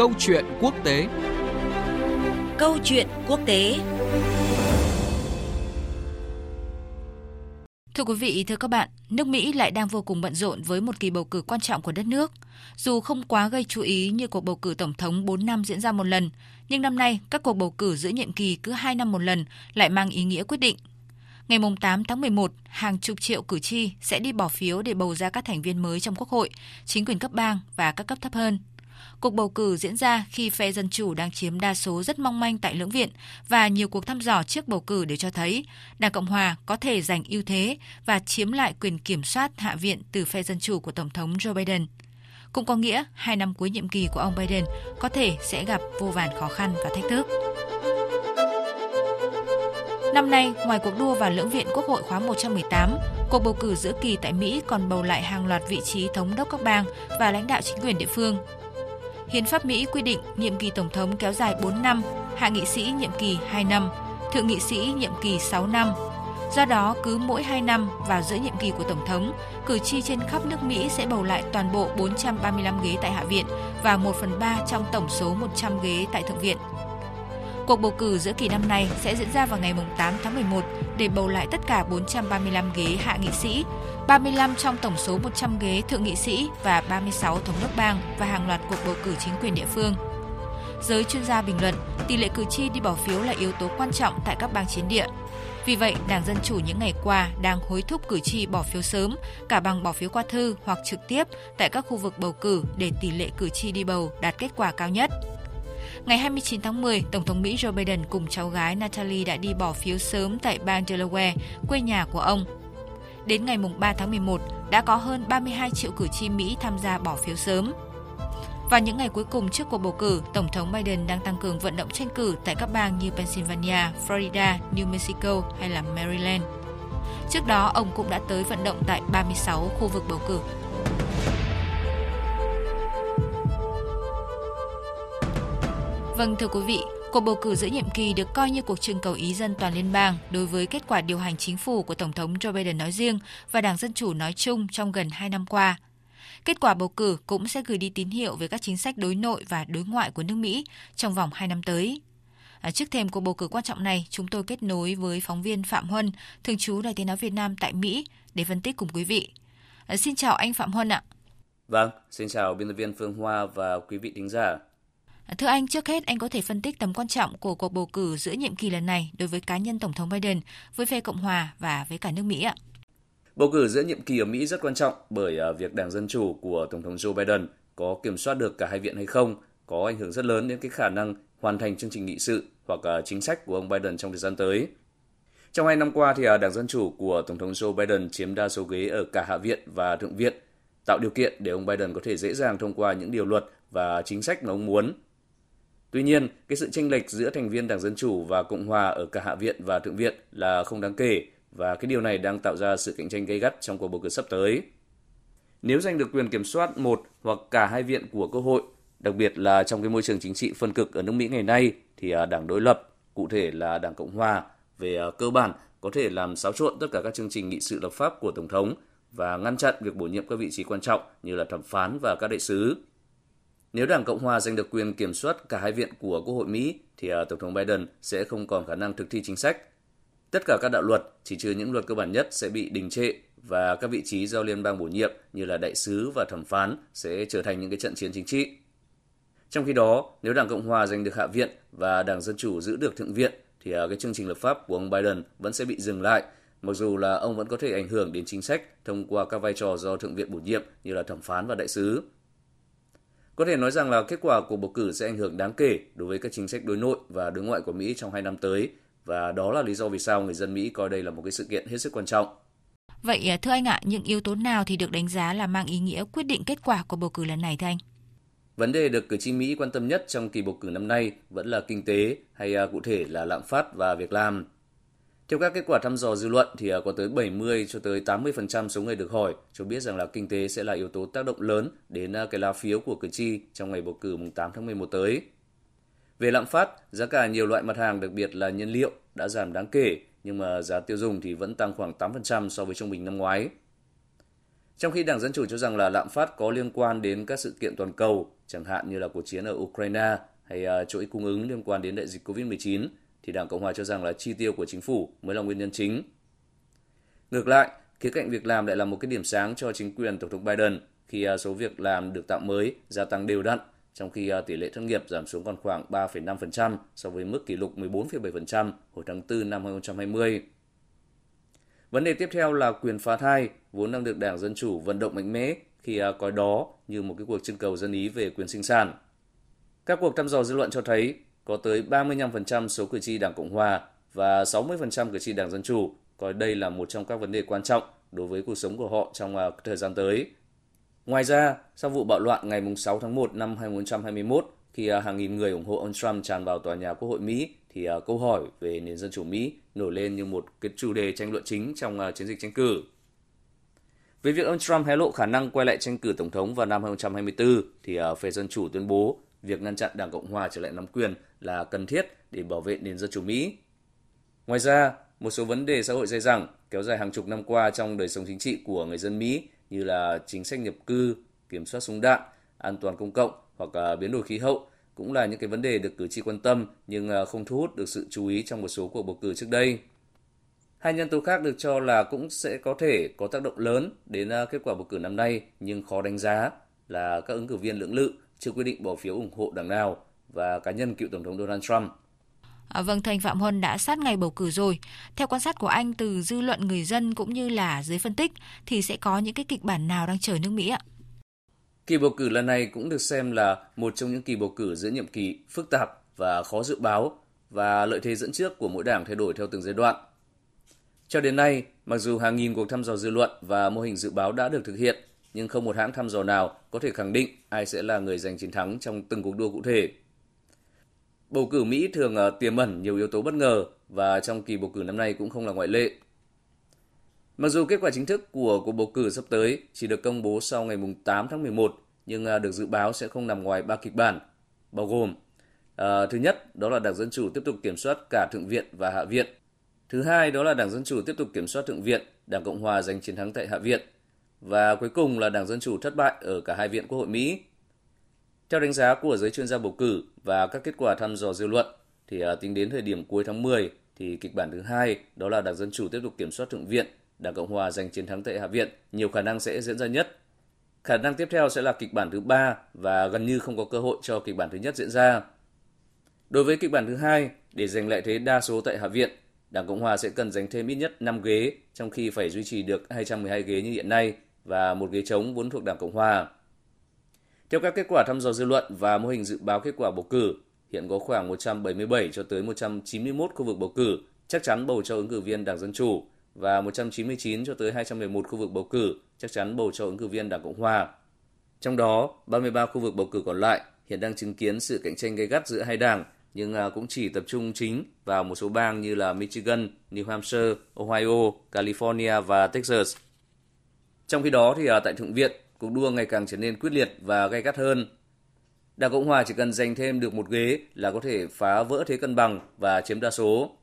Câu chuyện quốc tế Câu chuyện quốc tế Thưa quý vị, thưa các bạn, nước Mỹ lại đang vô cùng bận rộn với một kỳ bầu cử quan trọng của đất nước. Dù không quá gây chú ý như cuộc bầu cử tổng thống 4 năm diễn ra một lần, nhưng năm nay các cuộc bầu cử giữa nhiệm kỳ cứ 2 năm một lần lại mang ý nghĩa quyết định. Ngày 8 tháng 11, hàng chục triệu cử tri sẽ đi bỏ phiếu để bầu ra các thành viên mới trong Quốc hội, chính quyền cấp bang và các cấp thấp hơn. Cuộc bầu cử diễn ra khi phe Dân Chủ đang chiếm đa số rất mong manh tại lưỡng viện và nhiều cuộc thăm dò trước bầu cử đều cho thấy Đảng Cộng Hòa có thể giành ưu thế và chiếm lại quyền kiểm soát Hạ viện từ phe Dân Chủ của Tổng thống Joe Biden. Cũng có nghĩa hai năm cuối nhiệm kỳ của ông Biden có thể sẽ gặp vô vàn khó khăn và thách thức. Năm nay, ngoài cuộc đua vào lưỡng viện Quốc hội khóa 118, cuộc bầu cử giữa kỳ tại Mỹ còn bầu lại hàng loạt vị trí thống đốc các bang và lãnh đạo chính quyền địa phương. Hiến pháp Mỹ quy định nhiệm kỳ tổng thống kéo dài 4 năm, hạ nghị sĩ nhiệm kỳ 2 năm, thượng nghị sĩ nhiệm kỳ 6 năm. Do đó, cứ mỗi 2 năm vào giữa nhiệm kỳ của Tổng thống, cử tri trên khắp nước Mỹ sẽ bầu lại toàn bộ 435 ghế tại Hạ viện và 1/3 trong tổng số 100 ghế tại Thượng viện. Cuộc bầu cử giữa kỳ năm nay sẽ diễn ra vào ngày 8 tháng 11 để bầu lại tất cả 435 ghế hạ nghị sĩ, 35 trong tổng số 100 ghế thượng nghị sĩ và 36 thống đốc bang và hàng loạt cuộc bầu cử chính quyền địa phương. Giới chuyên gia bình luận, tỷ lệ cử tri đi bỏ phiếu là yếu tố quan trọng tại các bang chiến địa. Vì vậy, Đảng Dân Chủ những ngày qua đang hối thúc cử tri bỏ phiếu sớm, cả bằng bỏ phiếu qua thư hoặc trực tiếp tại các khu vực bầu cử để tỷ lệ cử tri đi bầu đạt kết quả cao nhất. Ngày 29 tháng 10, Tổng thống Mỹ Joe Biden cùng cháu gái Natalie đã đi bỏ phiếu sớm tại bang Delaware, quê nhà của ông. Đến ngày 3 tháng 11, đã có hơn 32 triệu cử tri Mỹ tham gia bỏ phiếu sớm. Vào những ngày cuối cùng trước cuộc bầu cử, Tổng thống Biden đang tăng cường vận động tranh cử tại các bang như Pennsylvania, Florida, New Mexico hay là Maryland. Trước đó, ông cũng đã tới vận động tại 36 khu vực bầu cử. Vâng thưa quý vị, cuộc bầu cử giữa nhiệm kỳ được coi như cuộc trưng cầu ý dân toàn liên bang đối với kết quả điều hành chính phủ của Tổng thống Joe Biden nói riêng và Đảng Dân Chủ nói chung trong gần 2 năm qua. Kết quả bầu cử cũng sẽ gửi đi tín hiệu về các chính sách đối nội và đối ngoại của nước Mỹ trong vòng 2 năm tới. À, trước thêm cuộc bầu cử quan trọng này, chúng tôi kết nối với phóng viên Phạm Huân, thường trú Đài Tiếng Nói Việt Nam tại Mỹ để phân tích cùng quý vị. À, xin chào anh Phạm Huân ạ. Vâng, xin chào biên tập viên Phương Hoa và quý vị thính giả. Thưa anh, trước hết anh có thể phân tích tầm quan trọng của cuộc bầu cử giữa nhiệm kỳ lần này đối với cá nhân Tổng thống Biden, với phe Cộng hòa và với cả nước Mỹ ạ? Bầu cử giữa nhiệm kỳ ở Mỹ rất quan trọng bởi à, việc Đảng Dân Chủ của Tổng thống Joe Biden có kiểm soát được cả hai viện hay không có ảnh hưởng rất lớn đến cái khả năng hoàn thành chương trình nghị sự hoặc à, chính sách của ông Biden trong thời gian tới. Trong hai năm qua thì à, Đảng Dân Chủ của Tổng thống Joe Biden chiếm đa số ghế ở cả Hạ viện và Thượng viện, tạo điều kiện để ông Biden có thể dễ dàng thông qua những điều luật và chính sách mà ông muốn Tuy nhiên, cái sự chênh lệch giữa thành viên Đảng Dân Chủ và Cộng Hòa ở cả Hạ viện và Thượng viện là không đáng kể và cái điều này đang tạo ra sự cạnh tranh gay gắt trong cuộc bầu cử sắp tới. Nếu giành được quyền kiểm soát một hoặc cả hai viện của Quốc hội, đặc biệt là trong cái môi trường chính trị phân cực ở nước Mỹ ngày nay thì à, Đảng đối lập, cụ thể là Đảng Cộng Hòa, về à, cơ bản có thể làm xáo trộn tất cả các chương trình nghị sự lập pháp của Tổng thống và ngăn chặn việc bổ nhiệm các vị trí quan trọng như là thẩm phán và các đại sứ. Nếu Đảng Cộng Hòa giành được quyền kiểm soát cả hai viện của Quốc hội Mỹ, thì à, Tổng thống Biden sẽ không còn khả năng thực thi chính sách. Tất cả các đạo luật, chỉ trừ những luật cơ bản nhất sẽ bị đình trệ và các vị trí do liên bang bổ nhiệm như là đại sứ và thẩm phán sẽ trở thành những cái trận chiến chính trị. Trong khi đó, nếu Đảng Cộng Hòa giành được Hạ viện và Đảng Dân Chủ giữ được Thượng viện, thì à, cái chương trình lập pháp của ông Biden vẫn sẽ bị dừng lại, mặc dù là ông vẫn có thể ảnh hưởng đến chính sách thông qua các vai trò do Thượng viện bổ nhiệm như là thẩm phán và đại sứ. Có thể nói rằng là kết quả của bầu cử sẽ ảnh hưởng đáng kể đối với các chính sách đối nội và đối ngoại của Mỹ trong hai năm tới và đó là lý do vì sao người dân Mỹ coi đây là một cái sự kiện hết sức quan trọng. Vậy à, thưa anh ạ, những yếu tố nào thì được đánh giá là mang ý nghĩa quyết định kết quả của bầu cử lần này thưa anh? Vấn đề được cử tri Mỹ quan tâm nhất trong kỳ bầu cử năm nay vẫn là kinh tế hay à, cụ thể là lạm phát và việc làm. Theo các kết quả thăm dò dư luận thì à, có tới 70 cho tới 80% số người được hỏi cho biết rằng là kinh tế sẽ là yếu tố tác động lớn đến à, cái lá phiếu của cử tri trong ngày bầu cử mùng 8 tháng 11 tới. Về lạm phát, giá cả nhiều loại mặt hàng đặc biệt là nhiên liệu đã giảm đáng kể nhưng mà giá tiêu dùng thì vẫn tăng khoảng 8% so với trung bình năm ngoái. Trong khi Đảng Dân Chủ cho rằng là lạm phát có liên quan đến các sự kiện toàn cầu, chẳng hạn như là cuộc chiến ở Ukraine hay à, chuỗi cung ứng liên quan đến đại dịch COVID-19, thì Đảng Cộng Hòa cho rằng là chi tiêu của chính phủ mới là nguyên nhân chính. Ngược lại, khía cạnh việc làm lại là một cái điểm sáng cho chính quyền Tổng thống Biden khi à, số việc làm được tạo mới gia tăng đều đặn, trong khi à, tỷ lệ thất nghiệp giảm xuống còn khoảng 3,5% so với mức kỷ lục 14,7% hồi tháng 4 năm 2020. Vấn đề tiếp theo là quyền phá thai, vốn đang được Đảng Dân Chủ vận động mạnh mẽ khi à, coi đó như một cái cuộc trưng cầu dân ý về quyền sinh sản. Các cuộc thăm dò dư luận cho thấy có tới 35% số cử tri Đảng Cộng Hòa và 60% cử tri Đảng Dân Chủ coi đây là một trong các vấn đề quan trọng đối với cuộc sống của họ trong à, thời gian tới. Ngoài ra, sau vụ bạo loạn ngày 6 tháng 1 năm 2021, khi à, hàng nghìn người ủng hộ ông Trump tràn vào tòa nhà Quốc hội Mỹ, thì à, câu hỏi về nền dân chủ Mỹ nổi lên như một cái chủ đề tranh luận chính trong chiến dịch tranh cử. Về việc ông Trump hé lộ khả năng quay lại tranh cử tổng thống vào năm 2024, thì phe Dân Chủ tuyên bố việc ngăn chặn Đảng Cộng Hòa trở lại nắm quyền là cần thiết để bảo vệ nền dân chủ Mỹ. Ngoài ra, một số vấn đề xã hội dai dẳng kéo dài hàng chục năm qua trong đời sống chính trị của người dân Mỹ như là chính sách nhập cư, kiểm soát súng đạn, an toàn công cộng hoặc à, biến đổi khí hậu cũng là những cái vấn đề được cử tri quan tâm nhưng à, không thu hút được sự chú ý trong một số cuộc bầu cử trước đây. Hai nhân tố khác được cho là cũng sẽ có thể có tác động lớn đến à, kết quả bầu cử năm nay nhưng khó đánh giá là các ứng cử viên lưỡng lự chưa quyết định bỏ phiếu ủng hộ đảng nào và cá nhân cựu Tổng thống Donald Trump. À, vâng, Thành Phạm Huân đã sát ngày bầu cử rồi. Theo quan sát của anh từ dư luận người dân cũng như là dưới phân tích thì sẽ có những cái kịch bản nào đang chờ nước Mỹ ạ? Kỳ bầu cử lần này cũng được xem là một trong những kỳ bầu cử giữa nhiệm kỳ phức tạp và khó dự báo và lợi thế dẫn trước của mỗi đảng thay đổi theo từng giai đoạn. Cho đến nay, mặc dù hàng nghìn cuộc thăm dò dư luận và mô hình dự báo đã được thực hiện, nhưng không một hãng thăm dò nào có thể khẳng định ai sẽ là người giành chiến thắng trong từng cuộc đua cụ thể. Bầu cử Mỹ thường ờ, tiềm ẩn nhiều yếu tố bất ngờ và trong kỳ bầu cử năm nay cũng không là ngoại lệ. Mặc dù kết quả chính thức của cuộc bầu cử sắp tới chỉ được công bố sau ngày 8 tháng 11, nhưng ờ, được dự báo sẽ không nằm ngoài ba kịch bản, bao gồm à, Thứ nhất, đó là Đảng Dân Chủ tiếp tục kiểm soát cả Thượng viện và Hạ viện. Thứ hai đó là Đảng Dân Chủ tiếp tục kiểm soát Thượng viện, Đảng Cộng Hòa giành chiến thắng tại Hạ viện. Và cuối cùng là Đảng Dân Chủ thất bại ở cả hai viện Quốc hội Mỹ. Theo đánh giá của giới chuyên gia bầu cử và các kết quả thăm dò dư luận, thì à, tính đến thời điểm cuối tháng 10, thì kịch bản thứ hai đó là Đảng Dân Chủ tiếp tục kiểm soát Thượng viện, Đảng Cộng Hòa giành chiến thắng tại Hạ viện nhiều khả năng sẽ diễn ra nhất. Khả năng tiếp theo sẽ là kịch bản thứ ba và gần như không có cơ hội cho kịch bản thứ nhất diễn ra. Đối với kịch bản thứ hai, để giành lại thế đa số tại Hạ viện, Đảng Cộng Hòa sẽ cần giành thêm ít nhất 5 ghế, trong khi phải duy trì được 212 ghế như hiện nay và một ghế trống vốn thuộc Đảng Cộng Hòa. Theo các kết quả thăm dò dư luận và mô hình dự báo kết quả bầu cử, hiện có khoảng 177 cho tới 191 khu vực bầu cử chắc chắn bầu cho ứng cử viên Đảng Dân Chủ và 199 cho tới 211 khu vực bầu cử chắc chắn bầu cho ứng cử viên Đảng Cộng Hòa. Trong đó, 33 khu vực bầu cử còn lại hiện đang chứng kiến sự cạnh tranh gay gắt giữa hai đảng nhưng à, cũng chỉ tập trung chính vào một số bang như là Michigan, New Hampshire, Ohio, California và Texas. Trong khi đó thì ở tại Thượng viện, cuộc đua ngày càng trở nên quyết liệt và gay gắt hơn. Đảng Cộng Hòa chỉ cần giành thêm được một ghế là có thể phá vỡ thế cân bằng và chiếm đa số.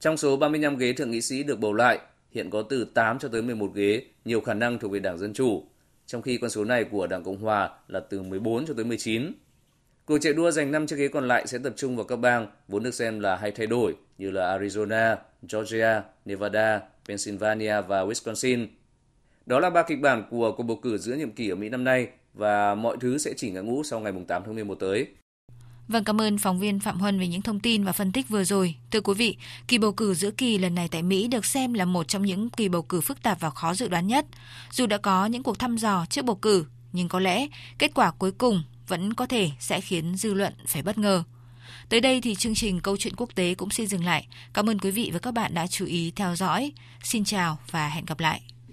Trong số 35 ghế thượng nghị sĩ được bầu lại, hiện có từ 8 cho tới 11 ghế, nhiều khả năng thuộc về Đảng Dân Chủ, trong khi con số này của Đảng Cộng Hòa là từ 14 cho tới 19. Cuộc chạy đua giành 5 chiếc ghế còn lại sẽ tập trung vào các bang vốn được xem là hay thay đổi như là Arizona, Georgia, Nevada, Pennsylvania và Wisconsin. Đó là ba kịch bản của cuộc bầu cử giữa nhiệm kỳ ở Mỹ năm nay và mọi thứ sẽ chỉ ngã ngũ sau ngày 8 tháng 11 tới. Vâng, cảm ơn phóng viên Phạm Huân về những thông tin và phân tích vừa rồi. Thưa quý vị, kỳ bầu cử giữa kỳ lần này tại Mỹ được xem là một trong những kỳ bầu cử phức tạp và khó dự đoán nhất. Dù đã có những cuộc thăm dò trước bầu cử, nhưng có lẽ kết quả cuối cùng vẫn có thể sẽ khiến dư luận phải bất ngờ. Tới đây thì chương trình Câu chuyện quốc tế cũng xin dừng lại. Cảm ơn quý vị và các bạn đã chú ý theo dõi. Xin chào và hẹn gặp lại.